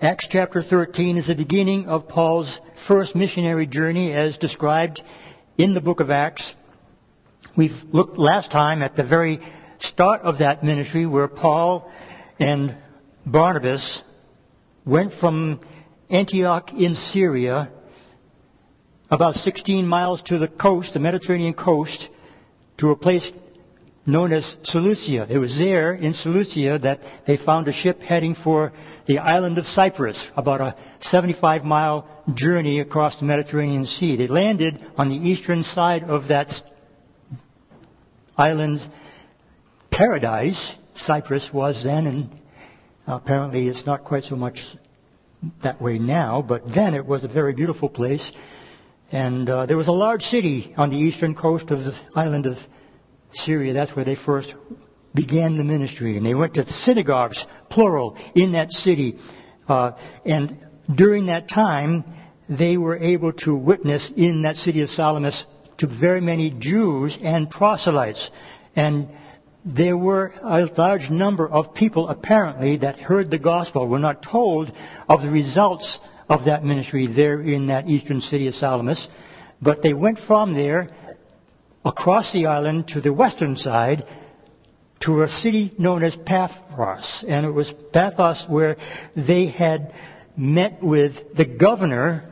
Acts chapter 13 is the beginning of Paul's first missionary journey as described in the book of Acts. We've looked last time at the very start of that ministry where Paul and Barnabas went from Antioch in Syria about 16 miles to the coast, the Mediterranean coast, to a place known as Seleucia. It was there in Seleucia that they found a ship heading for the island of Cyprus, about a 75 mile journey across the Mediterranean Sea. They landed on the eastern side of that island's paradise. Cyprus was then, and apparently it's not quite so much that way now, but then it was a very beautiful place. And uh, there was a large city on the eastern coast of the island of Syria. That's where they first began the ministry. And they went to synagogues, plural, in that city. Uh, and during that time, they were able to witness in that city of Salamis to very many Jews and proselytes. And there were a large number of people apparently that heard the gospel. We're not told of the results of that ministry there in that eastern city of Salamis, but they went from there across the island to the western side to a city known as Paphos. And it was Paphos where they had met with the governor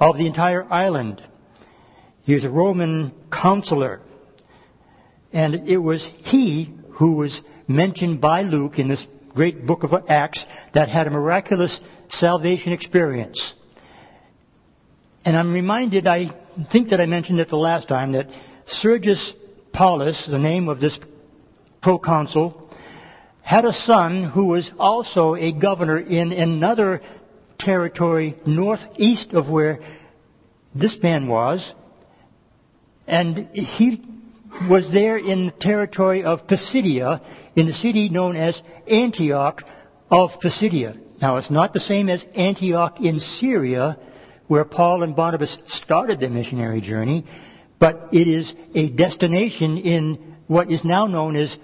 of the entire island. He was a Roman consular. And it was he who was mentioned by Luke in this great book of Acts that had a miraculous salvation experience. And I'm reminded, I think that I mentioned it the last time, that Sergius Paulus, the name of this proconsul, had a son who was also a governor in another territory northeast of where this man was. And he was there in the territory of Pisidia, in the city known as Antioch of Pisidia. Now, it's not the same as Antioch in Syria, where Paul and Barnabas started their missionary journey, but it is a destination in what is now known as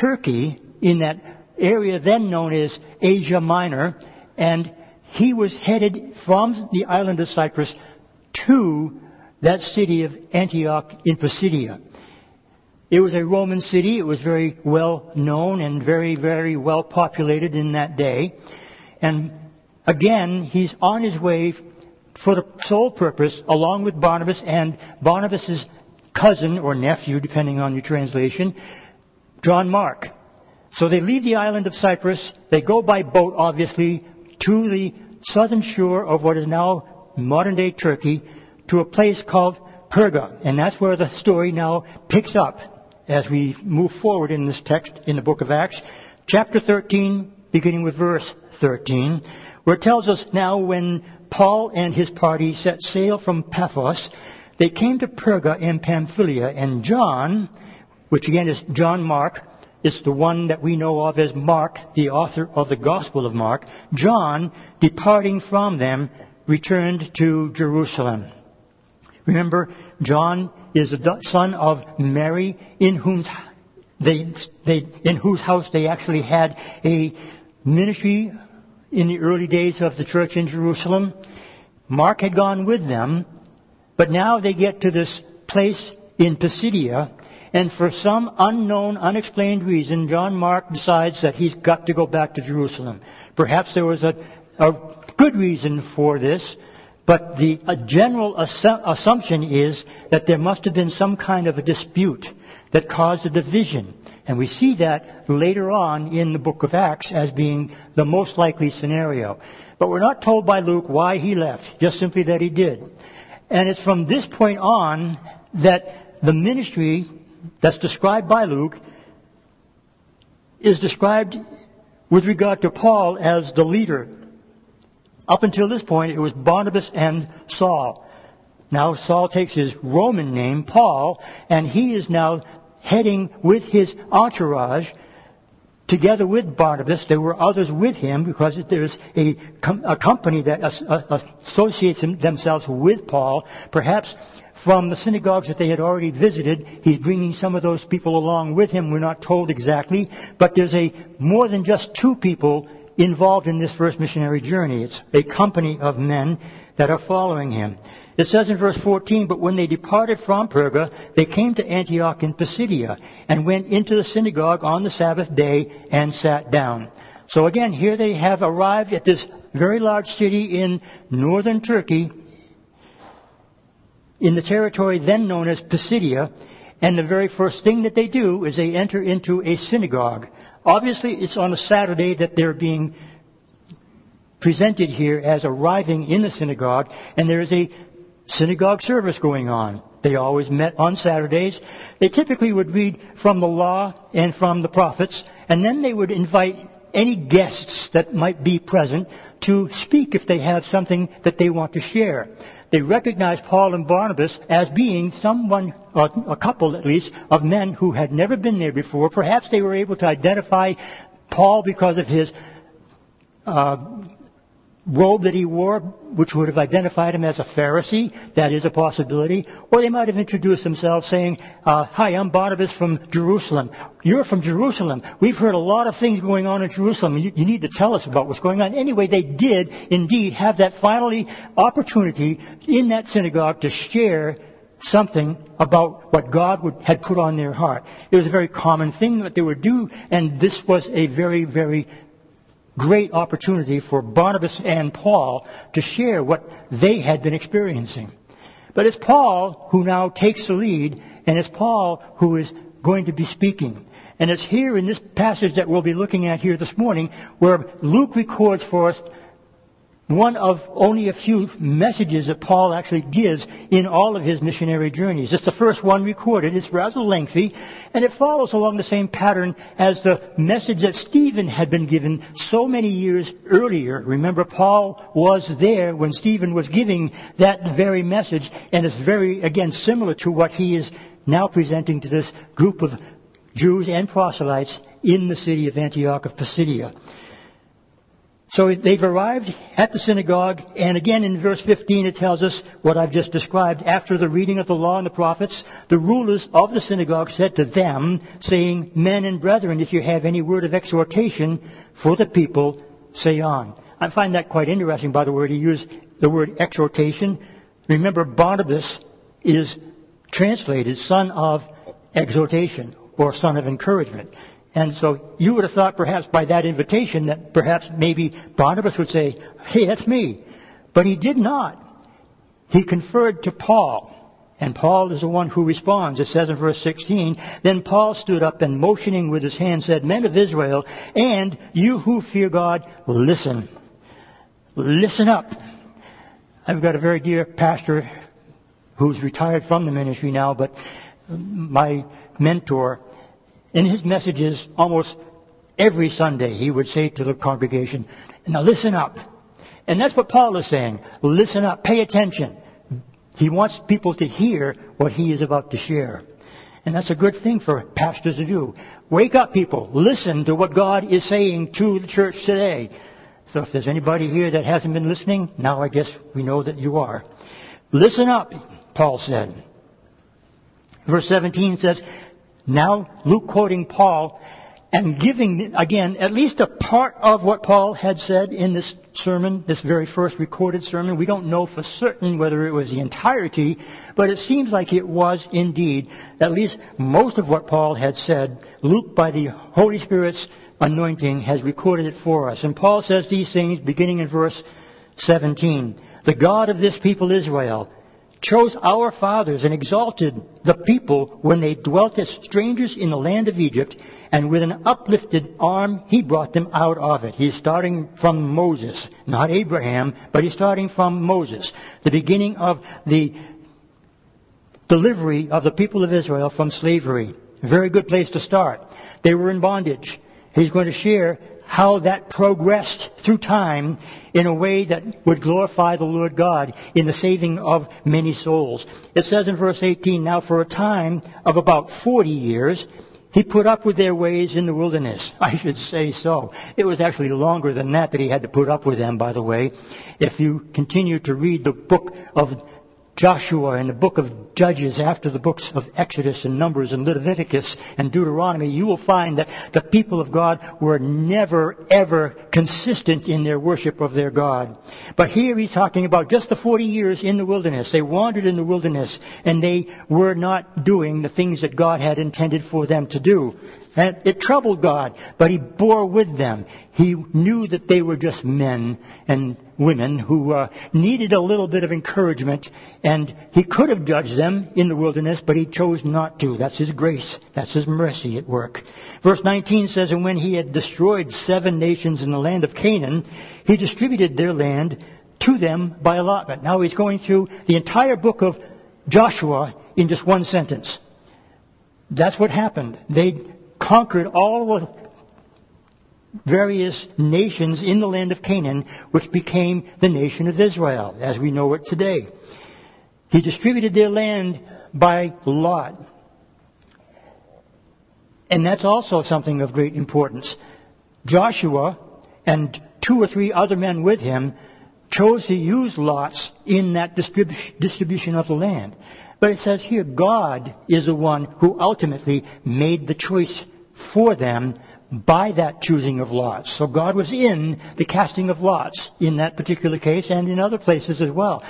Turkey in that area then known as Asia Minor, and he was headed from the island of Cyprus to that city of Antioch in Pisidia. It was a Roman city. It was very well known and very, very well populated in that day. And again, he's on his way for the sole purpose, along with Barnabas and Barnabas' cousin or nephew, depending on your translation, John Mark. So they leave the island of Cyprus. They go by boat, obviously, to the southern shore of what is now modern day Turkey, to a place called Perga. And that's where the story now picks up as we move forward in this text in the book of Acts. Chapter 13, beginning with verse 13, where it tells us now when Paul and his party set sail from Paphos, they came to Perga in Pamphylia, and John, which again is John Mark, is the one that we know of as Mark, the author of the Gospel of Mark. John, departing from them, returned to Jerusalem. Remember, John is the son of Mary, in they, they, in whose house they actually had a ministry in the early days of the church in Jerusalem. Mark had gone with them, but now they get to this place in Pisidia, and for some unknown, unexplained reason, John Mark decides that he's got to go back to Jerusalem. Perhaps there was a, a good reason for this, but the general assu- assumption is that there must have been some kind of a dispute that caused a division. And we see that later on in the book of Acts as being the most likely scenario. But we're not told by Luke why he left, just simply that he did. And it's from this point on that the ministry that's described by Luke is described with regard to Paul as the leader. Up until this point, it was Barnabas and Saul. Now Saul takes his Roman name, Paul, and he is now heading with his entourage together with Barnabas. There were others with him because there's a, a company that associates themselves with Paul. Perhaps from the synagogues that they had already visited, he's bringing some of those people along with him. We're not told exactly, but there's a more than just two people involved in this first missionary journey. It's a company of men that are following him. It says in verse 14, but when they departed from Perga, they came to Antioch in Pisidia and went into the synagogue on the Sabbath day and sat down. So again, here they have arrived at this very large city in northern Turkey, in the territory then known as Pisidia, and the very first thing that they do is they enter into a synagogue. Obviously, it's on a Saturday that they're being presented here as arriving in the synagogue, and there is a synagogue service going on. They always met on Saturdays. They typically would read from the law and from the prophets, and then they would invite any guests that might be present to speak if they have something that they want to share. They recognized Paul and Barnabas as being someone, a couple at least, of men who had never been there before. Perhaps they were able to identify Paul because of his uh, robe that he wore, which would have identified him as a Pharisee. That is a possibility. Or they might have introduced themselves saying, uh, Hi, I'm Barnabas from Jerusalem. You're from Jerusalem. We've heard a lot of things going on in Jerusalem. You, you need to tell us about what's going on. Anyway, they did indeed have that finally opportunity in that synagogue to share something about what God would, had put on their heart. It was a very common thing that they would do, and this was a very, very great opportunity for Barnabas and Paul to share what they had been experiencing. But it's Paul who now takes the lead, and it's Paul who is going to be speaking. And it's here in this passage that we'll be looking at here this morning where Luke records for us one of only a few messages that Paul actually gives in all of his missionary journeys. It's the first one recorded. It's rather lengthy, and it follows along the same pattern as the message that Stephen had been given so many years earlier. Remember, Paul was there when Stephen was giving that very message, and it's very, again, similar to what he is now presenting to this group of Jews and proselytes in the city of Antioch of Pisidia. So they've arrived at the synagogue, and again in verse 15 it tells us what I've just described. After the reading of the law and the prophets, the rulers of the synagogue said to them, saying, Men and brethren, if you have any word of exhortation for the people, say on. I find that quite interesting, by the way, to use the word exhortation. Remember, Barnabas is translated son of exhortation, or son of encouragement. And so you would have thought perhaps by that invitation that perhaps maybe Barnabas would say, hey, that's me. But he did not. He conferred to Paul. And Paul is the one who responds. It says in verse 16, Then Paul stood up and motioning with his hand said, Men of Israel, and you who fear God, listen. Listen up. I've got a very dear pastor who's retired from the ministry now, but my mentor in his messages almost every Sunday, he would say to the congregation, now listen up. And that's what Paul is saying. Listen up. Pay attention. He wants people to hear what he is about to share. And that's a good thing for pastors to do. Wake up, people. Listen to what God is saying to the church today. So if there's anybody here that hasn't been listening, now I guess we know that you are. Listen up, Paul said. Verse 17 says, now, Luke quoting Paul and giving, again, at least a part of what Paul had said in this sermon, this very first recorded sermon. We don't know for certain whether it was the entirety, but it seems like it was indeed at least most of what Paul had said. Luke, by the Holy Spirit's anointing, has recorded it for us. And Paul says these things beginning in verse 17. The God of this people Israel chose our fathers and exalted the people when they dwelt as strangers in the land of Egypt, and with an uplifted arm he brought them out of it. He's starting from Moses, not Abraham, but he's starting from Moses, the beginning of the delivery of the people of Israel from slavery. Very good place to start. They were in bondage. He's going to share how that progressed through time in a way that would glorify the Lord God in the saving of many souls. It says in verse 18, Now for a time of about 40 years, he put up with their ways in the wilderness. I should say so. It was actually longer than that that he had to put up with them, by the way. If you continue to read the book of Joshua and the book of Judges after the books of Exodus and Numbers and Leviticus and Deuteronomy, you will find that the people of God were never ever consistent in their worship of their God. But here he's talking about just the 40 years in the wilderness. They wandered in the wilderness and they were not doing the things that God had intended for them to do. And it troubled God, but he bore with them. He knew that they were just men and women who uh, needed a little bit of encouragement, and he could have judged them in the wilderness, but he chose not to. That's his grace. That's his mercy at work. Verse 19 says, And when he had destroyed seven nations in the land of Canaan, he distributed their land to them by allotment. Now he's going through the entire book of Joshua in just one sentence. That's what happened. They conquered all the various nations in the land of Canaan, which became the nation of Israel, as we know it today. He distributed their land by lot. And that's also something of great importance. Joshua and two or three other men with him chose to use lots in that distribution of the land. But it says here, God is the one who ultimately made the choice for them by that choosing of lots. So God was in the casting of lots in that particular case and in other places as well.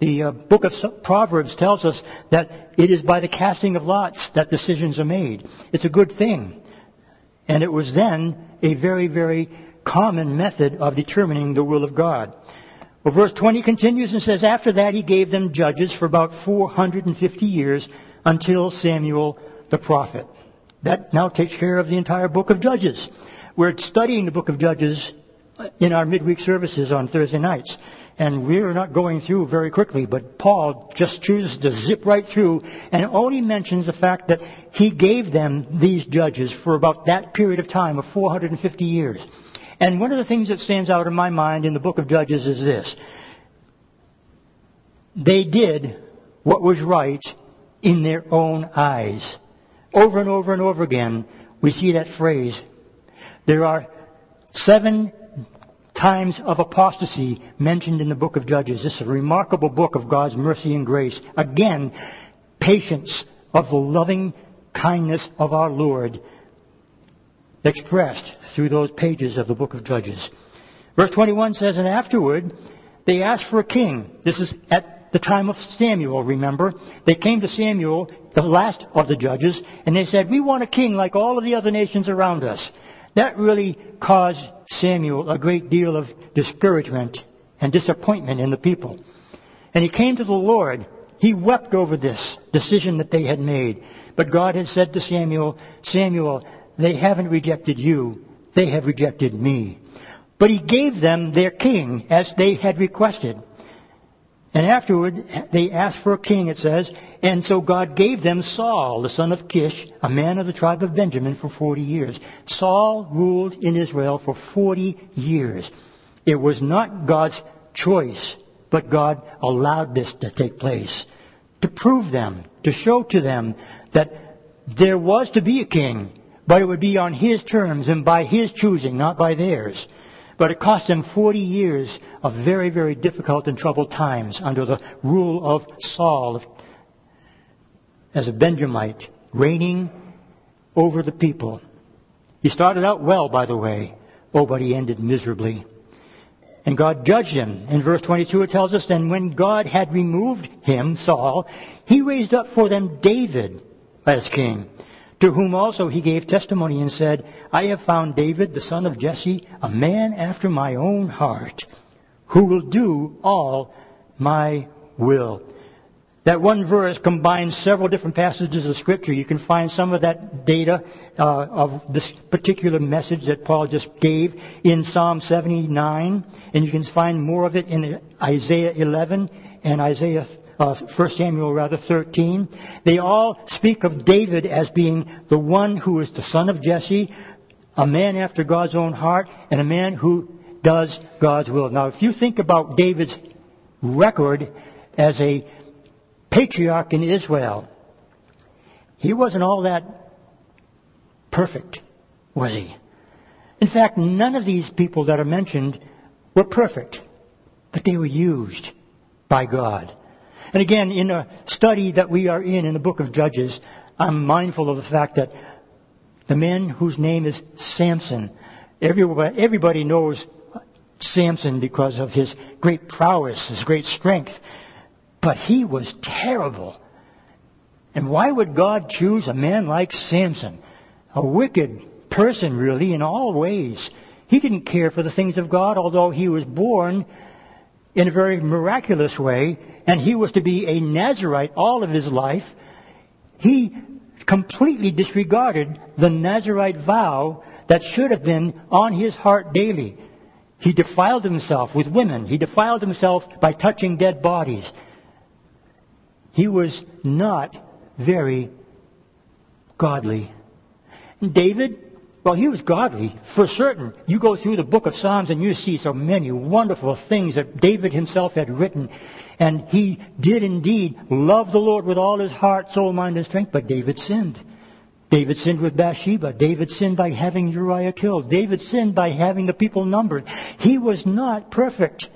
The uh, book of Proverbs tells us that it is by the casting of lots that decisions are made. It's a good thing. And it was then a very, very common method of determining the will of God. Well, verse 20 continues and says, After that he gave them judges for about 450 years until Samuel the prophet. That now takes care of the entire book of Judges. We're studying the book of Judges in our midweek services on Thursday nights. And we're not going through very quickly, but Paul just chooses to zip right through and only mentions the fact that he gave them these judges for about that period of time of 450 years. And one of the things that stands out in my mind in the book of Judges is this. They did what was right in their own eyes. Over and over and over again, we see that phrase. There are seven times of apostasy mentioned in the book of Judges. This is a remarkable book of God's mercy and grace. Again, patience of the loving kindness of our Lord expressed through those pages of the book of Judges. Verse 21 says, And afterward, they asked for a king. This is at the time of Samuel, remember? They came to Samuel, the last of the judges, and they said, We want a king like all of the other nations around us. That really caused Samuel a great deal of discouragement and disappointment in the people. And he came to the Lord. He wept over this decision that they had made. But God had said to Samuel, Samuel, they haven't rejected you. They have rejected me. But he gave them their king as they had requested. And afterward, they asked for a king, it says, and so God gave them Saul, the son of Kish, a man of the tribe of Benjamin, for 40 years. Saul ruled in Israel for 40 years. It was not God's choice, but God allowed this to take place to prove them, to show to them that there was to be a king, but it would be on his terms and by his choosing, not by theirs. But it cost him 40 years of very, very difficult and troubled times under the rule of Saul as a Benjamite, reigning over the people. He started out well, by the way. Oh, but he ended miserably. And God judged him. In verse 22 it tells us, Then when God had removed him, Saul, he raised up for them David as king to whom also he gave testimony and said, I have found David, the son of Jesse, a man after my own heart, who will do all my will. That one verse combines several different passages of Scripture. You can find some of that data uh, of this particular message that Paul just gave in Psalm 79, and you can find more of it in Isaiah 11 and Isaiah uh, 1 Samuel rather 13. They all speak of David as being the one who is the son of Jesse, a man after God's own heart, and a man who does God's will. Now, if you think about David's record as a patriarch in Israel, he wasn't all that perfect, was he? In fact, none of these people that are mentioned were perfect, but they were used by God. And again, in a study that we are in in the book of Judges, I'm mindful of the fact that the man whose name is Samson, everybody, everybody knows Samson because of his great prowess, his great strength. But he was terrible. And why would God choose a man like Samson? A wicked person, really, in all ways. He didn't care for the things of God, although he was born in a very miraculous way, and he was to be a Nazarite all of his life. He completely disregarded the Nazarite vow that should have been on his heart daily. He defiled himself with women. He defiled himself by touching dead bodies. He was not very godly. David, well, he was godly, for certain. You go through the book of Psalms and you see so many wonderful things that David himself had written. And he did indeed love the Lord with all his heart, soul, mind, and strength, but David sinned. David sinned with Bathsheba. David sinned by having Uriah killed. David sinned by having the people numbered. He was not perfect.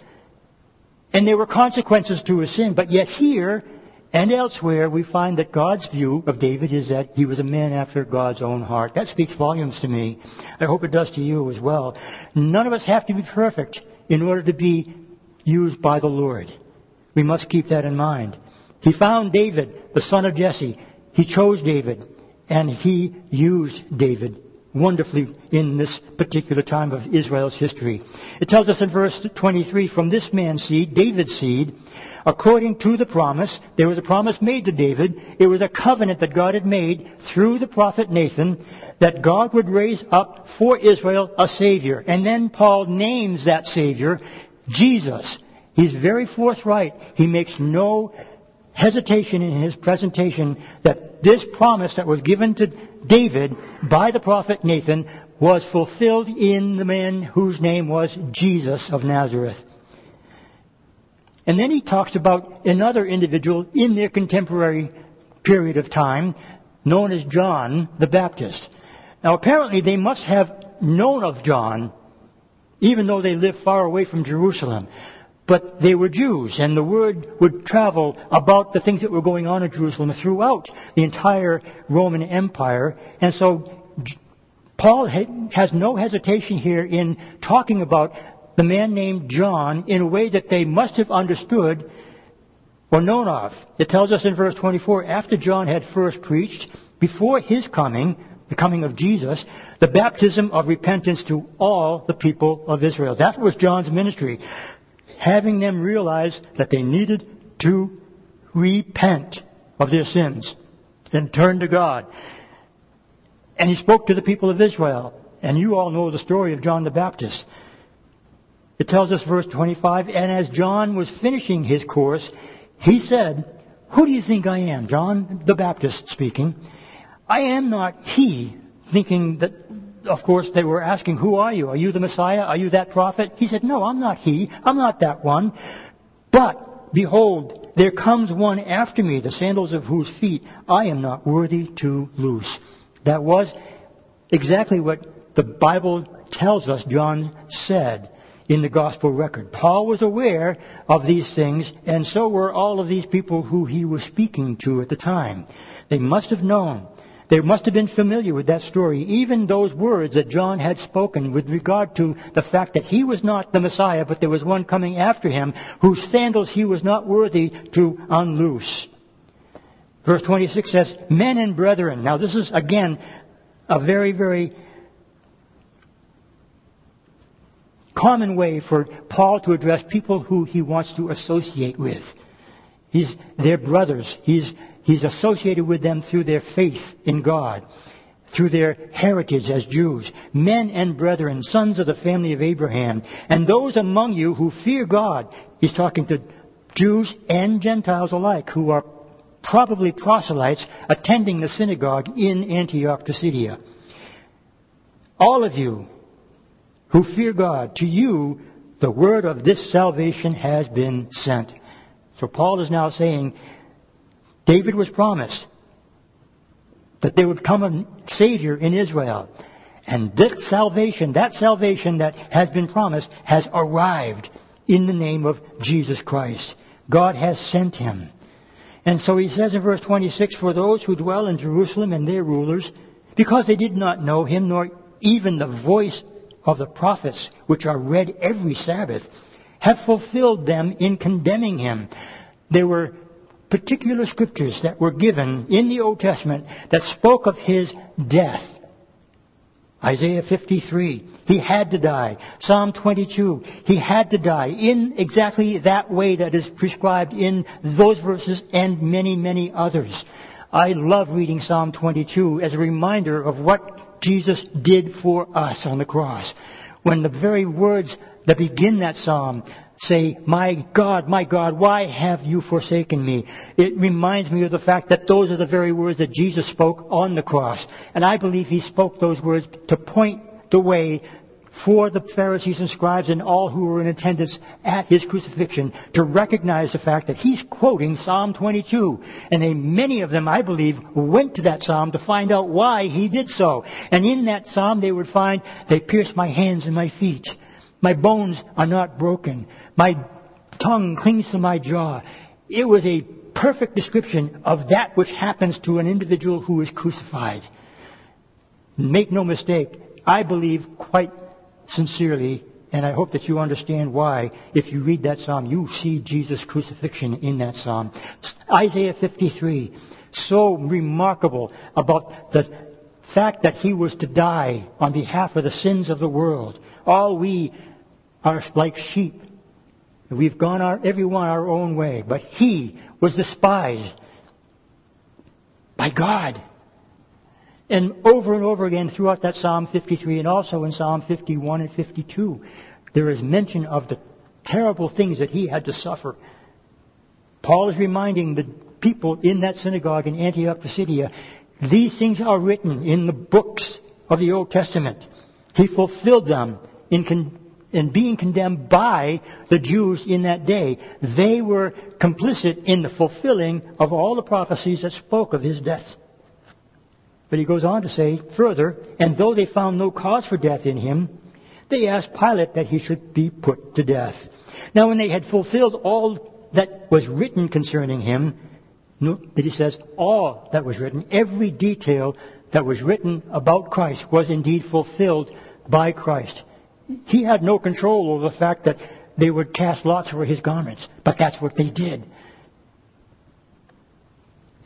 And there were consequences to his sin, but yet here and elsewhere we find that God's view of David is that he was a man after God's own heart. That speaks volumes to me. I hope it does to you as well. None of us have to be perfect in order to be used by the Lord. We must keep that in mind. He found David, the son of Jesse. He chose David, and he used David wonderfully in this particular time of Israel's history. It tells us in verse 23, from this man's seed, David's seed, according to the promise, there was a promise made to David. It was a covenant that God had made through the prophet Nathan that God would raise up for Israel a Savior. And then Paul names that Savior Jesus. He's very forthright. He makes no hesitation in his presentation that this promise that was given to David by the prophet Nathan was fulfilled in the man whose name was Jesus of Nazareth. And then he talks about another individual in their contemporary period of time, known as John the Baptist. Now apparently they must have known of John, even though they lived far away from Jerusalem. But they were Jews, and the word would travel about the things that were going on in Jerusalem throughout the entire Roman Empire. And so Paul has no hesitation here in talking about the man named John in a way that they must have understood or known of. It tells us in verse 24, after John had first preached, before his coming, the coming of Jesus, the baptism of repentance to all the people of Israel. That was John's ministry having them realize that they needed to repent of their sins and turn to God. And he spoke to the people of Israel. And you all know the story of John the Baptist. It tells us verse 25, and as John was finishing his course, he said, Who do you think I am? John the Baptist speaking. I am not he, thinking that of course, they were asking, Who are you? Are you the Messiah? Are you that prophet? He said, No, I'm not he. I'm not that one. But, behold, there comes one after me, the sandals of whose feet I am not worthy to loose. That was exactly what the Bible tells us John said in the gospel record. Paul was aware of these things, and so were all of these people who he was speaking to at the time. They must have known they must have been familiar with that story, even those words that John had spoken with regard to the fact that he was not the Messiah, but there was one coming after him whose sandals he was not worthy to unloose. Verse 26 says, Men and brethren. Now this is again a very, very common way for Paul to address people who he wants to associate with. He's their brothers. He's He's associated with them through their faith in God, through their heritage as Jews, men and brethren, sons of the family of Abraham, and those among you who fear God. He's talking to Jews and Gentiles alike who are probably proselytes attending the synagogue in Antioch to Pisidia. All of you who fear God, to you the word of this salvation has been sent. So Paul is now saying David was promised that there would come a Savior in Israel. And this salvation, that salvation that has been promised, has arrived in the name of Jesus Christ. God has sent him. And so he says in verse 26, For those who dwell in Jerusalem and their rulers, because they did not know him, nor even the voice of the prophets, which are read every Sabbath, have fulfilled them in condemning him. There were particular scriptures that were given in the Old Testament that spoke of his death. Isaiah 53, he had to die. Psalm 22, he had to die in exactly that way that is prescribed in those verses and many, many others. I love reading Psalm 22 as a reminder of what Jesus did for us on the cross. When the very words that begin that psalm say, My God, my God, why have you forsaken me? It reminds me of the fact that those are the very words that Jesus spoke on the cross. And I believe he spoke those words to point the way for the Pharisees and scribes and all who were in attendance at his crucifixion to recognize the fact that he's quoting Psalm 22. And they, many of them, I believe, went to that psalm to find out why he did so. And in that psalm they would find, they pierced my hands and my feet. My bones are not broken. My tongue clings to my jaw. It was a perfect description of that which happens to an individual who is crucified. Make no mistake, I believe quite sincerely, and I hope that you understand why, if you read that psalm, you see Jesus' crucifixion in that psalm. Isaiah 53, so remarkable about the fact that he was to die on behalf of the sins of the world. All we are like sheep. We've gone our, everyone our own way, but he was despised by God. And over and over again throughout that Psalm 53 and also in Psalm 51 and 52, there is mention of the terrible things that he had to suffer. Paul is reminding the people in that synagogue in Antioch, Pisidia, these things are written in the books of the Old Testament. He fulfilled them in, con- in being condemned by the Jews in that day. They were complicit in the fulfilling of all the prophecies that spoke of his death. But he goes on to say further, and though they found no cause for death in him, they asked Pilate that he should be put to death. Now when they had fulfilled all that was written concerning him, that he says all that was written, every detail that was written about Christ was indeed fulfilled by Christ. He had no control over the fact that they would cast lots for his garments, but that's what they did.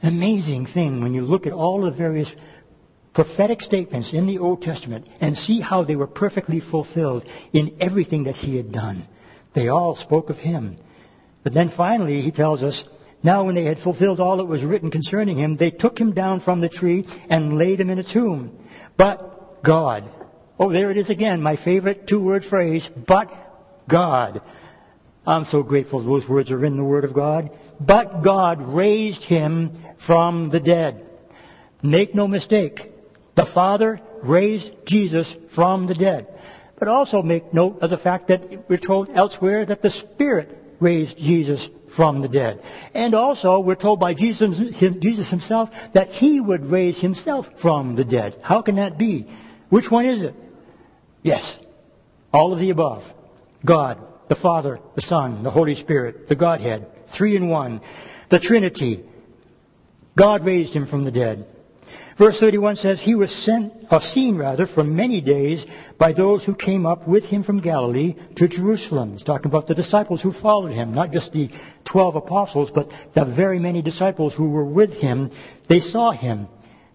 Amazing thing when you look at all the various prophetic statements in the Old Testament and see how they were perfectly fulfilled in everything that he had done. They all spoke of him. But then finally he tells us, now when they had fulfilled all that was written concerning him, they took him down from the tree and laid him in a tomb. But God, oh there it is again, my favorite two-word phrase, but God. I'm so grateful those words are in the Word of God. But God raised him from the dead. Make no mistake, the Father raised Jesus from the dead. But also make note of the fact that we're told elsewhere that the Spirit raised Jesus from the dead. And also we're told by Jesus, Jesus himself that he would raise himself from the dead. How can that be? Which one is it? Yes. All of the above. God, the Father, the Son, the Holy Spirit, the Godhead, three in one. The Trinity. God raised him from the dead. Verse 31 says, He was sent, or seen rather, for many days by those who came up with him from Galilee to Jerusalem. He's talking about the disciples who followed him, not just the twelve apostles, but the very many disciples who were with him. They saw him.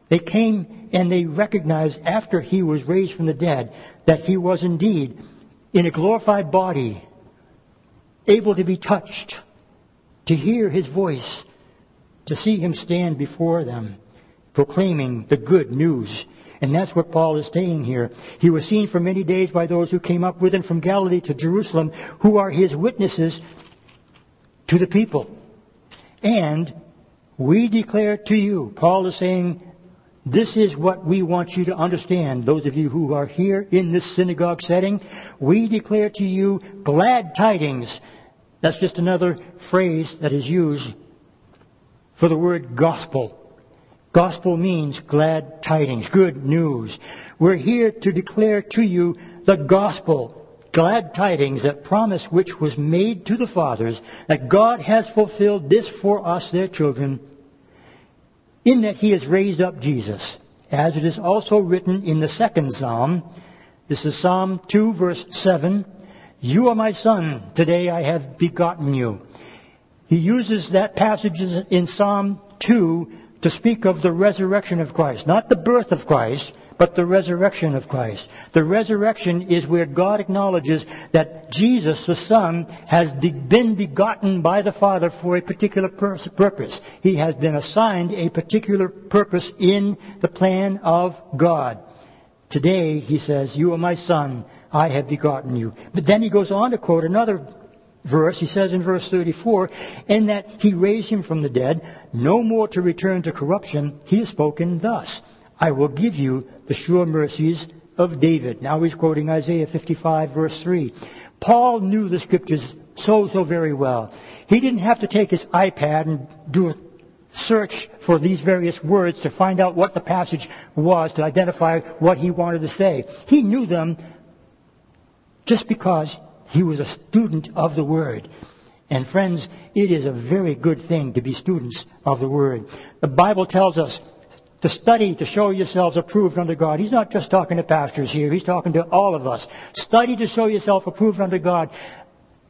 They came and they recognized after he was raised from the dead that he was indeed in a glorified body, able to be touched, to hear his voice, to see him stand before them proclaiming the good news. And that's what Paul is saying here. He was seen for many days by those who came up with him from Galilee to Jerusalem, who are his witnesses to the people. And we declare to you, Paul is saying, this is what we want you to understand, those of you who are here in this synagogue setting. We declare to you glad tidings. That's just another phrase that is used for the word gospel. Gospel means glad tidings, good news. We're here to declare to you the gospel. glad tidings, that promise which was made to the fathers, that God has fulfilled this for us, their children, in that he has raised up Jesus, as it is also written in the second psalm. This is Psalm 2 verse 7. You are my son, today I have begotten you. He uses that passage in Psalm 2 to speak of the resurrection of Christ, not the birth of Christ, but the resurrection of Christ. The resurrection is where God acknowledges that Jesus, the Son, has been begotten by the Father for a particular purpose. He has been assigned a particular purpose in the plan of God. Today, he says, you are my son, I have begotten you. But then he goes on to quote another verse. He says in verse 34, in that he raised him from the dead, no more to return to corruption, he has spoken thus. I will give you the sure mercies of David. Now he's quoting Isaiah 55 verse 3. Paul knew the scriptures so, so very well. He didn't have to take his iPad and do a search for these various words to find out what the passage was, to identify what he wanted to say. He knew them just because he was a student of the Word. And friends, it is a very good thing to be students of the Word. The Bible tells us to study to show yourselves approved unto God. He's not just talking to pastors here, he's talking to all of us. Study to show yourself approved unto God,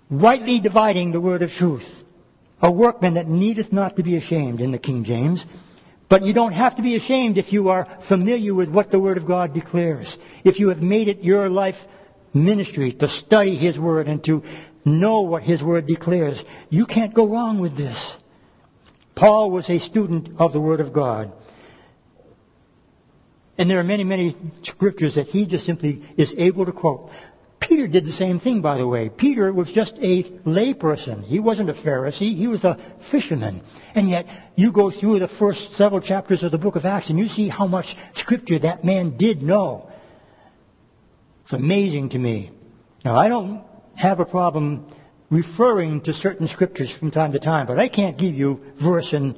rightly dividing the word of truth. A workman that needeth not to be ashamed in the King James. But you don't have to be ashamed if you are familiar with what the Word of God declares. If you have made it your life ministry to study His Word and to know what His Word declares, you can't go wrong with this. Paul was a student of the Word of God. And there are many, many scriptures that he just simply is able to quote. Peter did the same thing, by the way. Peter was just a layperson. He wasn't a Pharisee. He was a fisherman. And yet, you go through the first several chapters of the book of Acts and you see how much scripture that man did know. It's amazing to me. Now, I don't have a problem referring to certain scriptures from time to time, but I can't give you verse and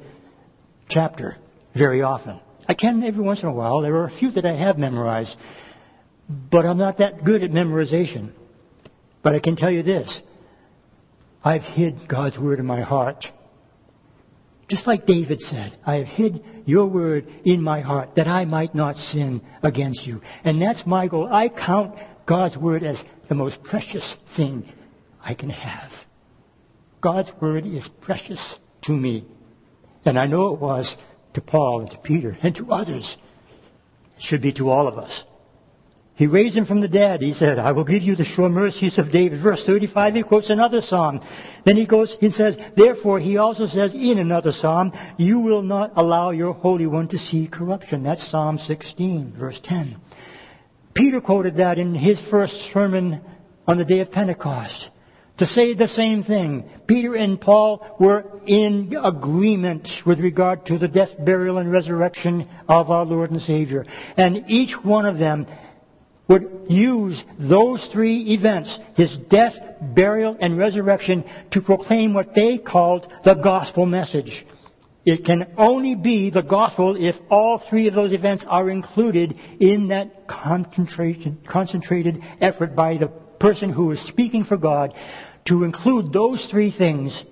chapter very often. I can every once in a while. There are a few that I have memorized, but I'm not that good at memorization. But I can tell you this. I've hid God's word in my heart. Just like David said, I have hid your word in my heart that I might not sin against you. And that's my goal. I count God's word as the most precious thing I can have. God's word is precious to me. And I know it was to Paul and to Peter and to others. It should be to all of us. He raised him from the dead. He said, I will give you the sure mercies of David. Verse 35, he quotes another psalm. Then he goes, he says, therefore he also says in another psalm, you will not allow your Holy One to see corruption. That's Psalm 16, verse 10. Peter quoted that in his first sermon on the day of Pentecost to say the same thing. Peter and Paul were in agreement with regard to the death, burial, and resurrection of our Lord and Savior. And each one of them would use those three events, his death, burial, and resurrection, to proclaim what they called the gospel message. It can only be the gospel if all three of those events are included in that concentrated effort by the person who is speaking for God to include those three things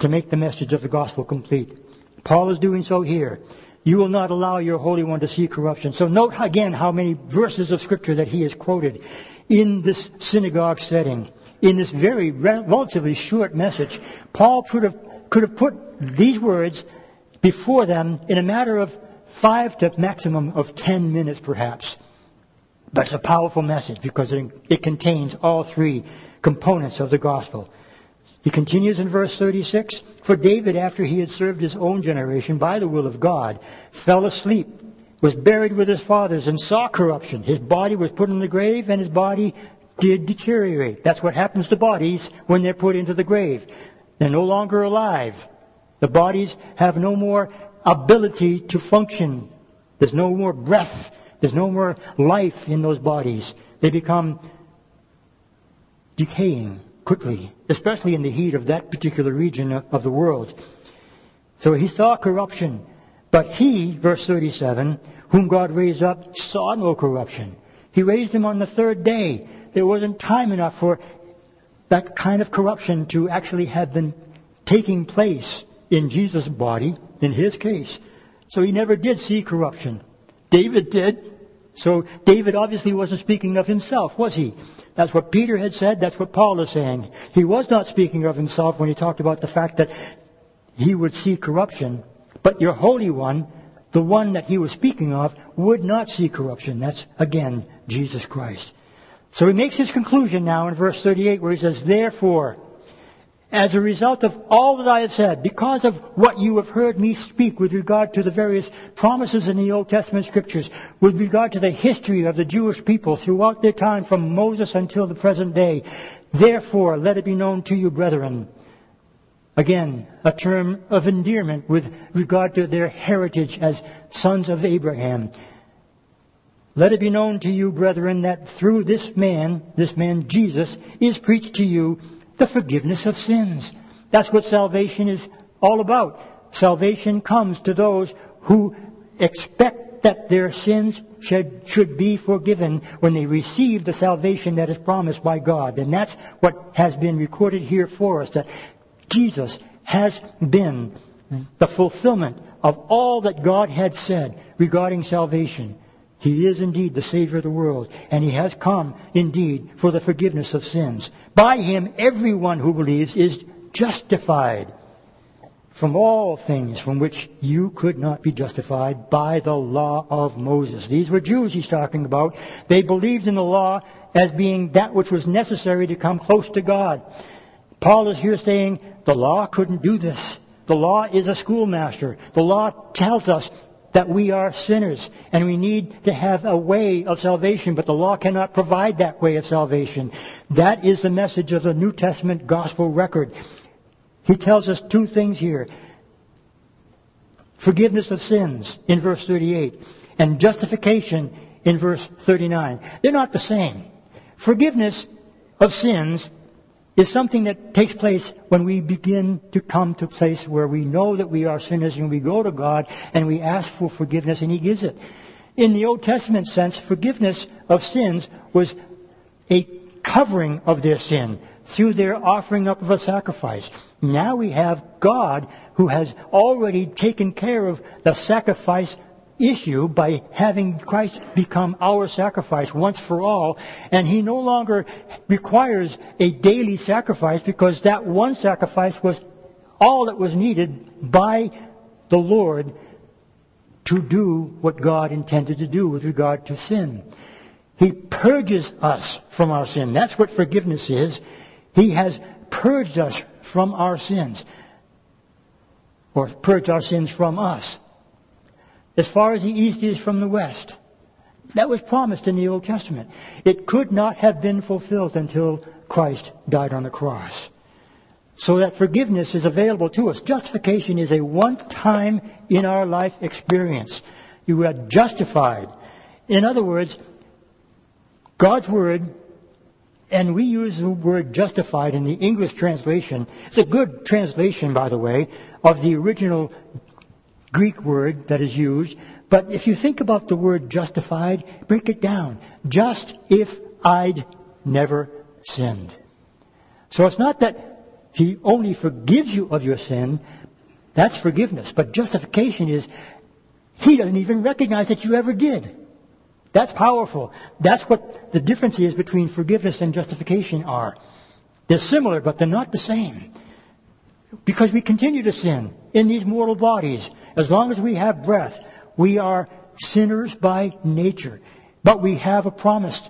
to make the message of the gospel complete. Paul is doing so here. You will not allow your Holy One to see corruption. So note again how many verses of Scripture that he has quoted in this synagogue setting. In this very relatively short message, Paul could have, could have put these words before them in a matter of five to maximum of ten minutes perhaps. But it's a powerful message because it, it contains all three components of the gospel. He continues in verse 36, For David, after he had served his own generation by the will of God, fell asleep, was buried with his fathers, and saw corruption. His body was put in the grave, and his body did deteriorate. That's what happens to bodies when they're put into the grave. They're no longer alive. The bodies have no more ability to function. There's no more breath. There's no more life in those bodies. They become decaying quickly, especially in the heat of that particular region of the world. So he saw corruption, but he, verse 37, whom God raised up, saw no corruption. He raised him on the third day. There wasn't time enough for that kind of corruption to actually have been taking place in Jesus' body, in his case. So he never did see corruption. David did. So David obviously wasn't speaking of himself, was he? That's what Peter had said. That's what Paul is saying. He was not speaking of himself when he talked about the fact that he would see corruption. But your Holy One, the one that he was speaking of, would not see corruption. That's, again, Jesus Christ. So he makes his conclusion now in verse 38 where he says, Therefore, as a result of all that I have said, because of what you have heard me speak with regard to the various promises in the Old Testament scriptures, with regard to the history of the Jewish people throughout their time from Moses until the present day, therefore let it be known to you, brethren. Again, a term of endearment with regard to their heritage as sons of Abraham. Let it be known to you, brethren, that through this man, this man Jesus, is preached to you the forgiveness of sins. That's what salvation is all about. Salvation comes to those who expect that their sins should, should be forgiven when they receive the salvation that is promised by God. And that's what has been recorded here for us, that Jesus has been the fulfillment of all that God had said regarding salvation. He is indeed the Savior of the world, and He has come indeed for the forgiveness of sins. By Him, everyone who believes is justified from all things from which you could not be justified by the law of Moses. These were Jews he's talking about. They believed in the law as being that which was necessary to come close to God. Paul is here saying the law couldn't do this. The law is a schoolmaster. The law tells us that we are sinners and we need to have a way of salvation, but the law cannot provide that way of salvation. That is the message of the New Testament gospel record. He tells us two things here. Forgiveness of sins in verse 38 and justification in verse 39. They're not the same. Forgiveness of sins is something that takes place when we begin to come to a place where we know that we are sinners and we go to God and we ask for forgiveness and He gives it. In the Old Testament sense, forgiveness of sins was a covering of their sin through their offering up of a sacrifice. Now we have God who has already taken care of the sacrifice issue by having Christ become our sacrifice once for all, and He no longer requires a daily sacrifice because that one sacrifice was all that was needed by the Lord to do what God intended to do with regard to sin. He purges us from our sin. That's what forgiveness is. He has purged us from our sins. Or purged our sins from us as far as the east is from the west. That was promised in the Old Testament. It could not have been fulfilled until Christ died on the cross. So that forgiveness is available to us. Justification is a one-time in our life experience. You are justified. In other words, God's Word, and we use the word justified in the English translation. It's a good translation, by the way, of the original Greek word that is used. But if you think about the word justified, break it down. Just if I'd never sinned. So it's not that He only forgives you of your sin. That's forgiveness. But justification is He doesn't even recognize that you ever did. That's powerful. That's what the difference is between forgiveness and justification are. They're similar, but they're not the same. Because we continue to sin in these mortal bodies. As long as we have breath, we are sinners by nature. But we have a promise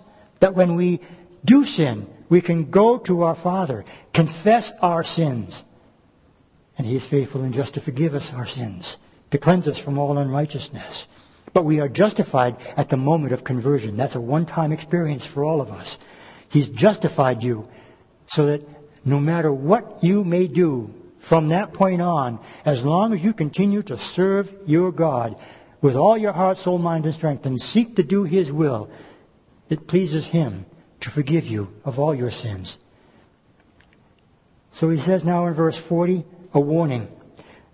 that when we do sin, we can go to our Father, confess our sins, and He is faithful and just to forgive us our sins, to cleanse us from all unrighteousness. But we are justified at the moment of conversion. That's a one-time experience for all of us. He's justified you so that no matter what you may do from that point on, as long as you continue to serve your God with all your heart, soul, mind, and strength and seek to do His will, it pleases Him to forgive you of all your sins. So he says now in verse 40, a warning.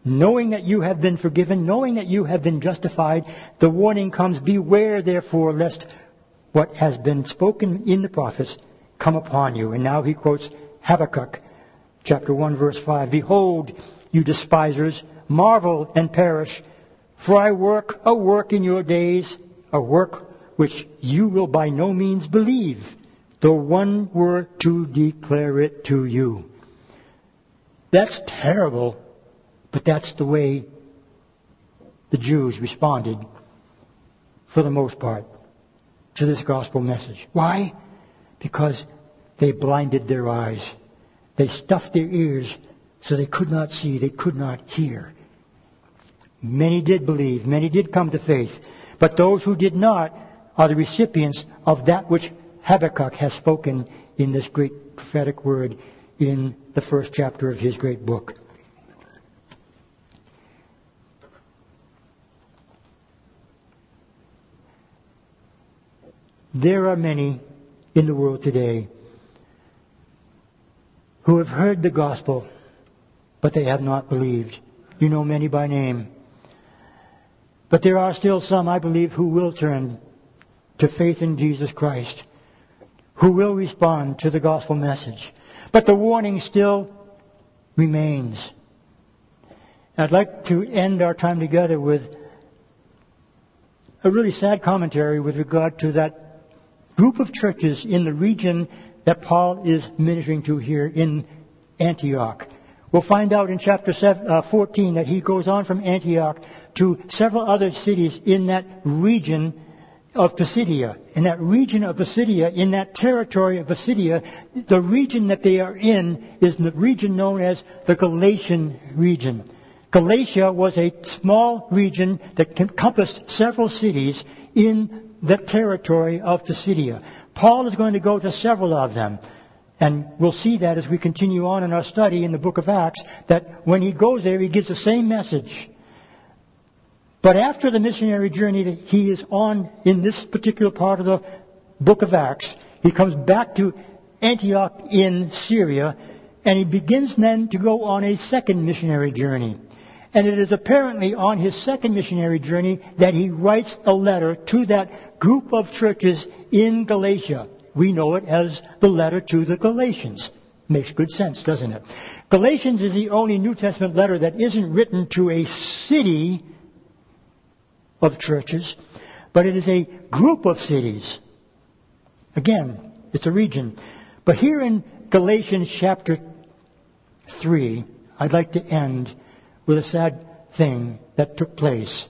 Knowing that you have been forgiven, knowing that you have been justified, the warning comes, beware therefore lest what has been spoken in the prophets come upon you. And now he quotes Habakkuk chapter 1 verse 5. Behold, you despisers, marvel and perish, for I work a work in your days, a work which you will by no means believe, though one were to declare it to you. That's terrible, but that's the way the Jews responded, for the most part, to this gospel message. Why? Because they blinded their eyes. They stuffed their ears so they could not see, they could not hear. Many did believe, many did come to faith, but those who did not are the recipients of that which Habakkuk has spoken in this great prophetic word in the first chapter of his great book. There are many in the world today who have heard the gospel, but they have not believed. You know many by name. But there are still some, I believe, who will turn to faith in Jesus Christ, who will respond to the gospel message. But the warning still remains. I'd like to end our time together with a really sad commentary with regard to that group of churches in the region that Paul is ministering to here in Antioch. We'll find out in chapter uh, 14 that he goes on from Antioch to several other cities in that region of Pisidia. In that region of Pisidia, in that territory of Pisidia, the region that they are in is the region known as the Galatian region. Galatia was a small region that encompassed several cities in the territory of Pisidia. Paul is going to go to several of them. And we'll see that as we continue on in our study in the book of Acts, that when he goes there, he gives the same message. But after the missionary journey that he is on in this particular part of the book of Acts, he comes back to Antioch in Syria, and he begins then to go on a second missionary journey. And it is apparently on his second missionary journey that he writes a letter to that group of churches in Galatia. We know it as the letter to the Galatians. Makes good sense, doesn't it? Galatians is the only New Testament letter that isn't written to a city of churches, but it is a group of cities. Again, it's a region. But here in Galatians chapter 3, I'd like to end with a sad thing that took place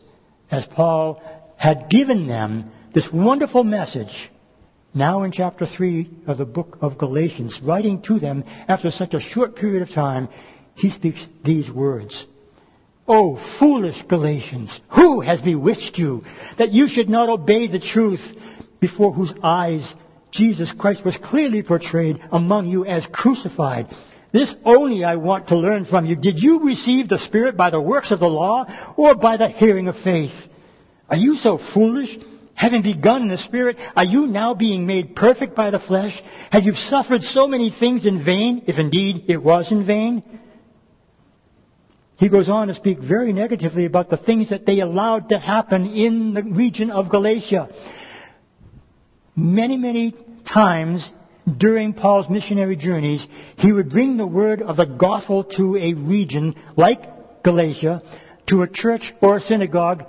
as Paul had given them this wonderful message. Now in chapter 3 of the book of Galatians, writing to them after such a short period of time, he speaks these words. Oh, foolish Galatians, who has bewitched you that you should not obey the truth before whose eyes Jesus Christ was clearly portrayed among you as crucified? This only I want to learn from you. Did you receive the Spirit by the works of the law or by the hearing of faith? Are you so foolish? Having begun in the Spirit, are you now being made perfect by the flesh? Have you suffered so many things in vain, if indeed it was in vain? He goes on to speak very negatively about the things that they allowed to happen in the region of Galatia. Many, many times during Paul's missionary journeys, he would bring the word of the gospel to a region like Galatia, to a church or a synagogue.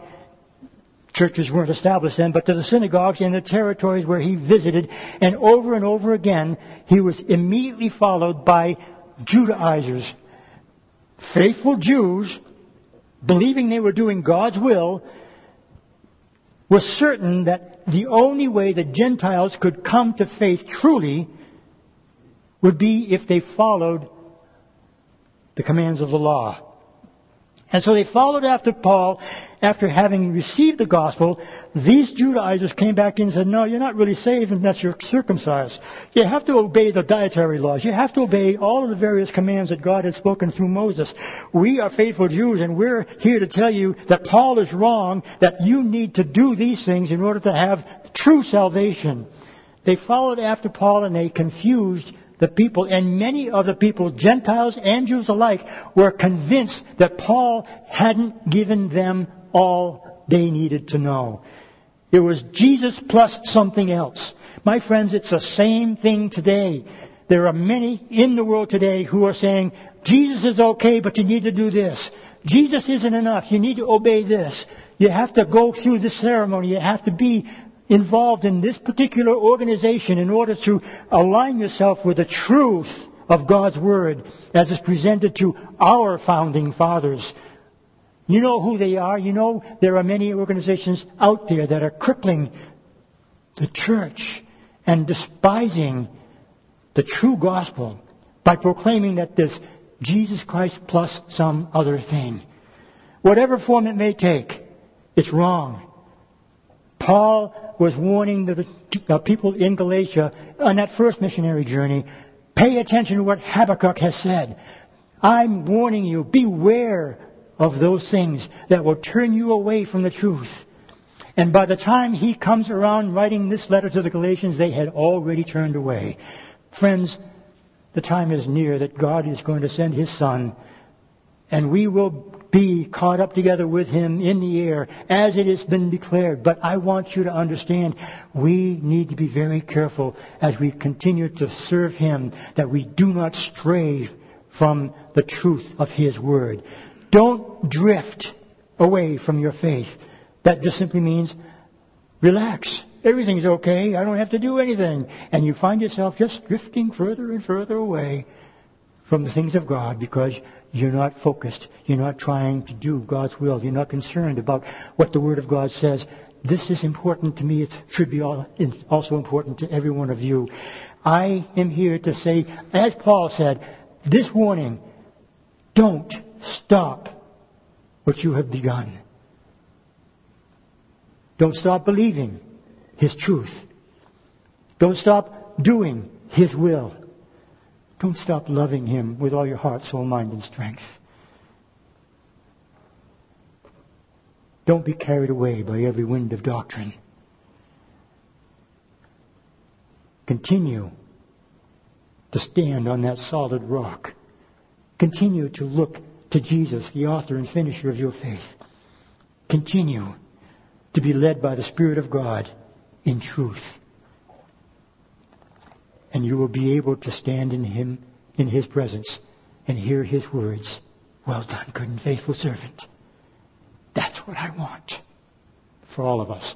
Churches weren't established then, but to the synagogues in the territories where he visited, and over and over again, he was immediately followed by Judaizers. Faithful Jews, believing they were doing God's will, was certain that the only way the Gentiles could come to faith truly would be if they followed the commands of the law. And so they followed after Paul. After having received the gospel, these Judaizers came back in and said, no, you're not really saved unless you're circumcised. You have to obey the dietary laws. You have to obey all of the various commands that God had spoken through Moses. We are faithful Jews and we're here to tell you that Paul is wrong, that you need to do these things in order to have true salvation. They followed after Paul and they confused the people, and many of the people, Gentiles and Jews alike, were convinced that Paul hadn't given them all they needed to know. It was Jesus plus something else. My friends, it's the same thing today. There are many in the world today who are saying, Jesus is okay, but you need to do this. Jesus isn't enough. You need to obey this. You have to go through the ceremony. You have to be involved in this particular organization in order to align yourself with the truth of God's Word as is presented to our founding fathers. You know who they are. You know there are many organizations out there that are crippling the church and despising the true gospel by proclaiming that there's Jesus Christ plus some other thing. Whatever form it may take, it's wrong. Paul was warning the, people in Galatia on that first missionary journey, pay attention to what Habakkuk has said. I'm warning you, beware of those things that will turn you away from the truth. And by the time he comes around writing this letter to the Galatians, they had already turned away. Friends, the time is near that God is going to send his son, and we will be caught up together with him in the air as it has been declared. But I want you to understand we need to be very careful as we continue to serve him that we do not stray from the truth of his word. Don't drift away from your faith. That just simply means relax. Everything's okay. I don't have to do anything. And you find yourself just drifting further and further away from the things of God because you're not focused. You're not trying to do God's will. You're not concerned about what the Word of God says. This is important to me. It should be also important to every one of you. I am here to say, as Paul said, this warning, don't stop what you have begun. Don't stop believing His truth. Don't stop doing His will. Don't stop loving Him with all your heart, soul, mind, and strength. Don't be carried away by every wind of doctrine. Continue to stand on that solid rock. Continue to look to Jesus, the author and finisher of your faith. Continue to be led by the Spirit of God in truth and you will be able to stand in him in his presence and hear his words. Well done, good and faithful servant. That's what I want for all of us.